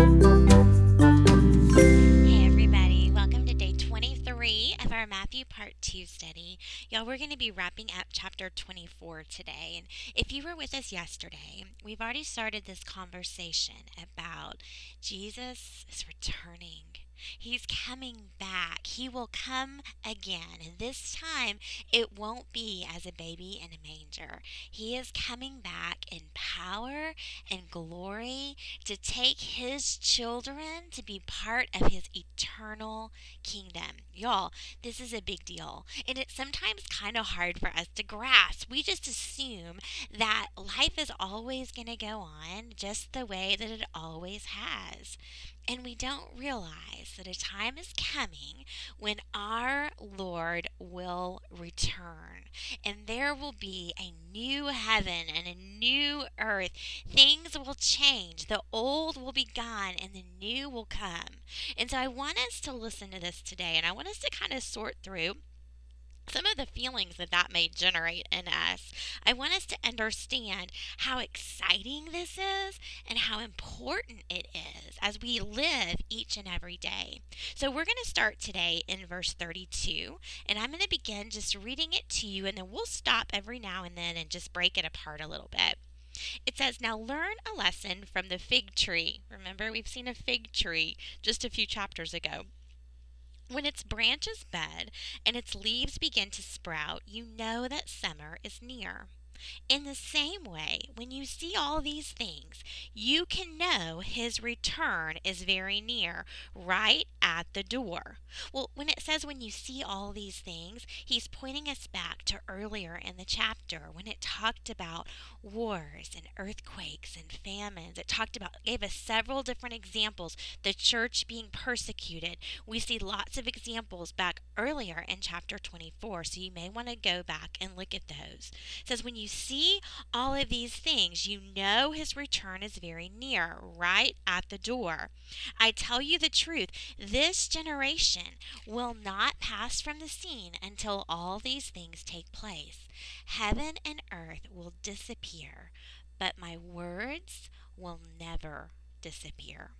Hey everybody, welcome to day 23 of our Matthew Part 2 study. Y'all, we're going to be wrapping up chapter 24 today. And if you were with us yesterday, we've already started this conversation about Jesus is returning. He's coming back. He will come again. And this time, it won't be as a baby in a manger. He is coming back in power and glory to take his children to be part of his eternal kingdom. Y'all, this is a big deal. And it's sometimes kind of hard for us to grasp. We just assume that life is always going to go on just the way that it always has. And we don't realize that a time is coming when our Lord will return. And there will be a new heaven and a new earth. Things will change. The old will be gone and the new will come. And so I want us to listen to this today and I want us to kind of sort through some of the feelings that that may generate in us. I want us to understand how exciting this is and how important it is as we live each and every day. So, we're going to start today in verse 32, and I'm going to begin just reading it to you, and then we'll stop every now and then and just break it apart a little bit. It says, Now learn a lesson from the fig tree. Remember, we've seen a fig tree just a few chapters ago. When its branches bud and its leaves begin to sprout, you know that summer is near. In the same way, when you see all these things, you can know his return is very near, right at the door. Well, when it says when you see all these things, he's pointing us back to earlier in the chapter when it talked about wars and earthquakes and famines. It talked about, gave us several different examples, the church being persecuted. We see lots of examples back earlier in chapter 24, so you may want to go back and look at those. It says, when you see all of these things, you know his return is very near, right at the door. I tell you the truth, this generation will not pass from the scene until all these things take place. Heaven and earth will disappear, but my words will never disappear.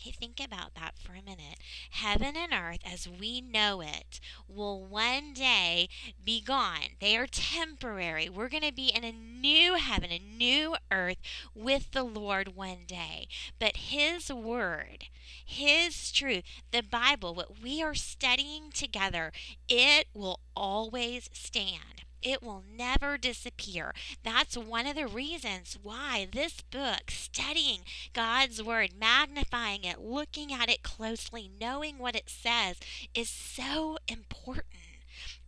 Okay, think about that for a minute. Heaven and earth, as we know it, will one day be gone. They are temporary. We're going to be in a new heaven, a new earth with the Lord one day. But His Word, His truth, the Bible, what we are studying together, it will always stand. It will never disappear. That's one of the reasons why this book, studying God's Word, magnifying it, looking at it closely, knowing what it says, is so important.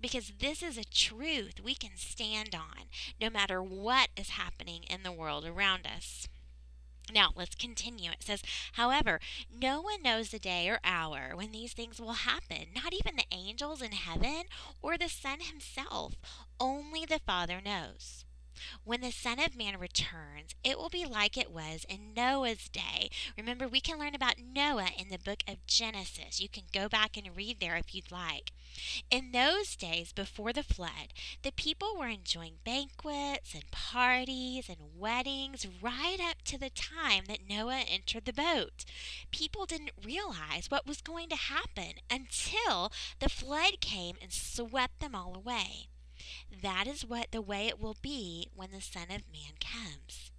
Because this is a truth we can stand on no matter what is happening in the world around us. Now, let's continue. It says, However, no one knows the day or hour when these things will happen, not even the angels in heaven or the Son himself. Only the Father knows. When the Son of Man returns, it will be like it was in Noah's day. Remember, we can learn about Noah in the book of Genesis. You can go back and read there if you'd like. In those days before the flood, the people were enjoying banquets and parties and weddings right up to the time that Noah entered the boat. People didn't realize what was going to happen until the flood came and swept them all away. That is what the way it will be when the Son of Man comes.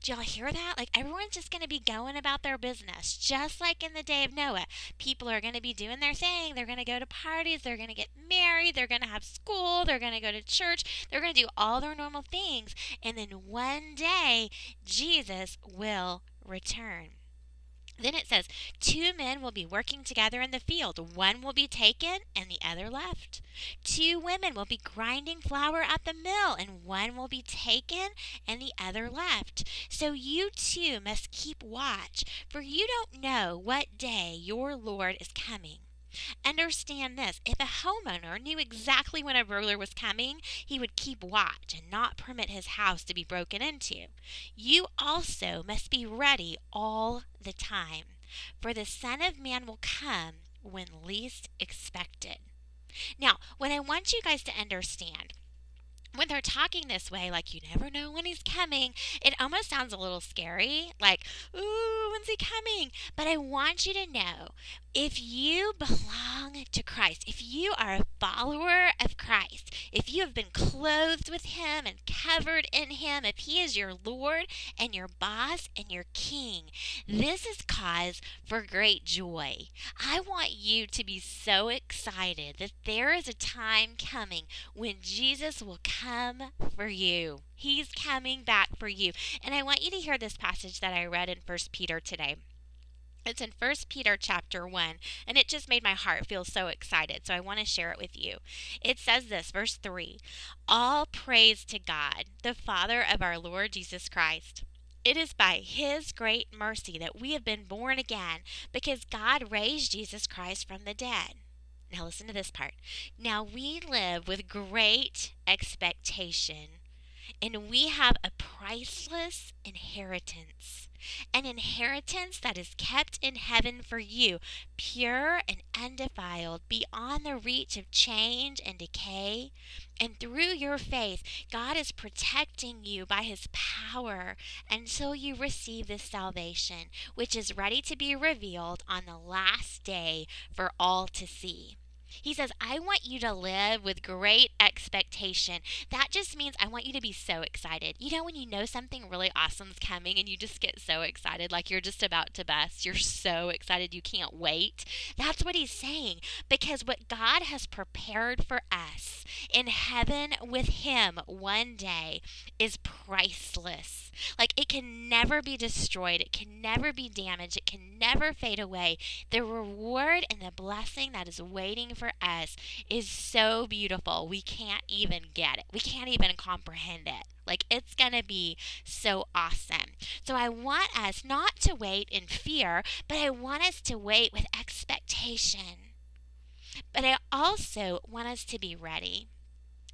Do y'all hear that? Like everyone's just going to be going about their business, just like in the day of Noah. People are going to be doing their thing. They're going to go to parties. They're going to get married. They're going to have school. They're going to go to church. They're going to do all their normal things. And then one day, Jesus will return. Then it says, Two men will be working together in the field. One will be taken and the other left. Two women will be grinding flour at the mill, and one will be taken and the other left. So you too must keep watch, for you don't know what day your Lord is coming. Understand this if a homeowner knew exactly when a burglar was coming, he would keep watch and not permit his house to be broken into. You also must be ready all the time, for the Son of Man will come when least expected. Now, what I want you guys to understand when they're talking this way, like you never know when he's coming, it almost sounds a little scary. Like, ooh, when's he coming? But I want you to know if you belong to Christ, if you are a follower of Christ, if you have been clothed with Him and covered in Him, if He is your Lord and your boss and your King, this is cause for great joy. I want you to be so excited that there is a time coming when Jesus will come for you. He's coming back for you. And I want you to hear this passage that I read in 1 Peter today. It's in 1 Peter chapter 1, and it just made my heart feel so excited. So I want to share it with you. It says this, verse 3 All praise to God, the Father of our Lord Jesus Christ. It is by His great mercy that we have been born again, because God raised Jesus Christ from the dead. Now listen to this part. Now we live with great expectation, and we have a priceless inheritance an inheritance that is kept in heaven for you, pure and undefiled, beyond the reach of change and decay. And through your faith, God is protecting you by his power until you receive this salvation, which is ready to be revealed on the last day for all to see. He says, I want you to live with great expectation. That just means I want you to be so excited. You know, when you know something really awesome is coming and you just get so excited, like you're just about to bust, you're so excited you can't wait. That's what he's saying. Because what God has prepared for us in heaven with him one day is priceless. Like it can never be destroyed, it can never be damaged, it can never fade away. The reward and the blessing that is waiting for us is so beautiful. We can't even get it, we can't even comprehend it. Like it's going to be so awesome. So I want us not to wait in fear, but I want us to wait with expectation. But I also want us to be ready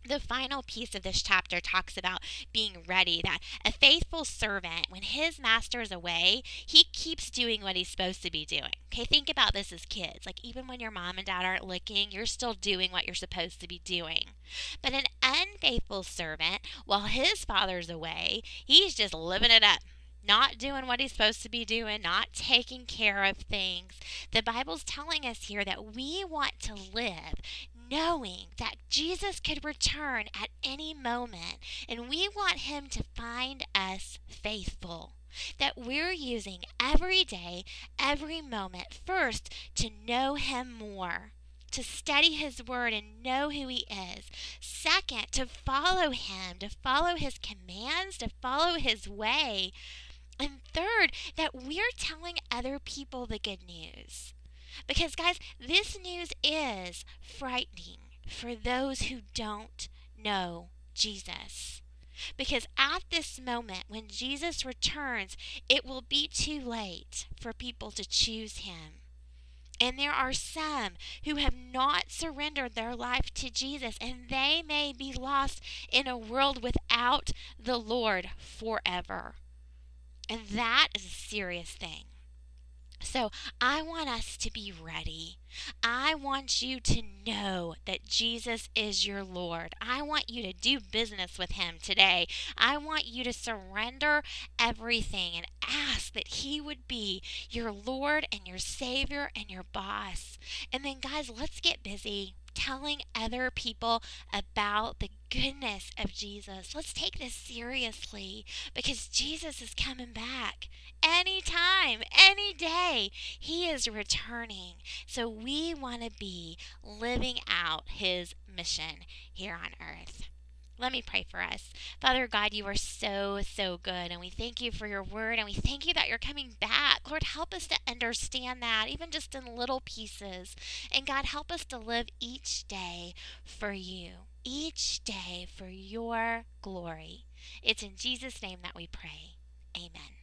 the final piece of this chapter talks about being ready that a faithful servant when his master is away he keeps doing what he's supposed to be doing. Okay think about this as kids. Like even when your mom and dad aren't looking you're still doing what you're supposed to be doing. But an unfaithful servant while his father's away he's just living it up not doing what he's supposed to be doing, not taking care of things. The Bible's telling us here that we want to live knowing that Jesus could return at any moment, and we want Him to find us faithful. That we're using every day, every moment, first to know Him more, to study His Word and know who He is. Second, to follow Him, to follow His commands, to follow His way. And third, that we're telling other people the good news. Because, guys, this news is frightening for those who don't know Jesus. Because at this moment, when Jesus returns, it will be too late for people to choose him. And there are some who have not surrendered their life to Jesus, and they may be lost in a world without the Lord forever. And that is a serious thing. So I want us to be ready. I want you to know that Jesus is your Lord. I want you to do business with Him today. I want you to surrender everything and ask that He would be your Lord and your Savior and your boss. And then, guys, let's get busy telling other people about the goodness of Jesus. Let's take this seriously because Jesus is coming back anytime, any day. He is returning. So we want to be living out his mission here on earth. Let me pray for us. Father God, you are so, so good. And we thank you for your word. And we thank you that you're coming back. Lord, help us to understand that, even just in little pieces. And God, help us to live each day for you, each day for your glory. It's in Jesus' name that we pray. Amen.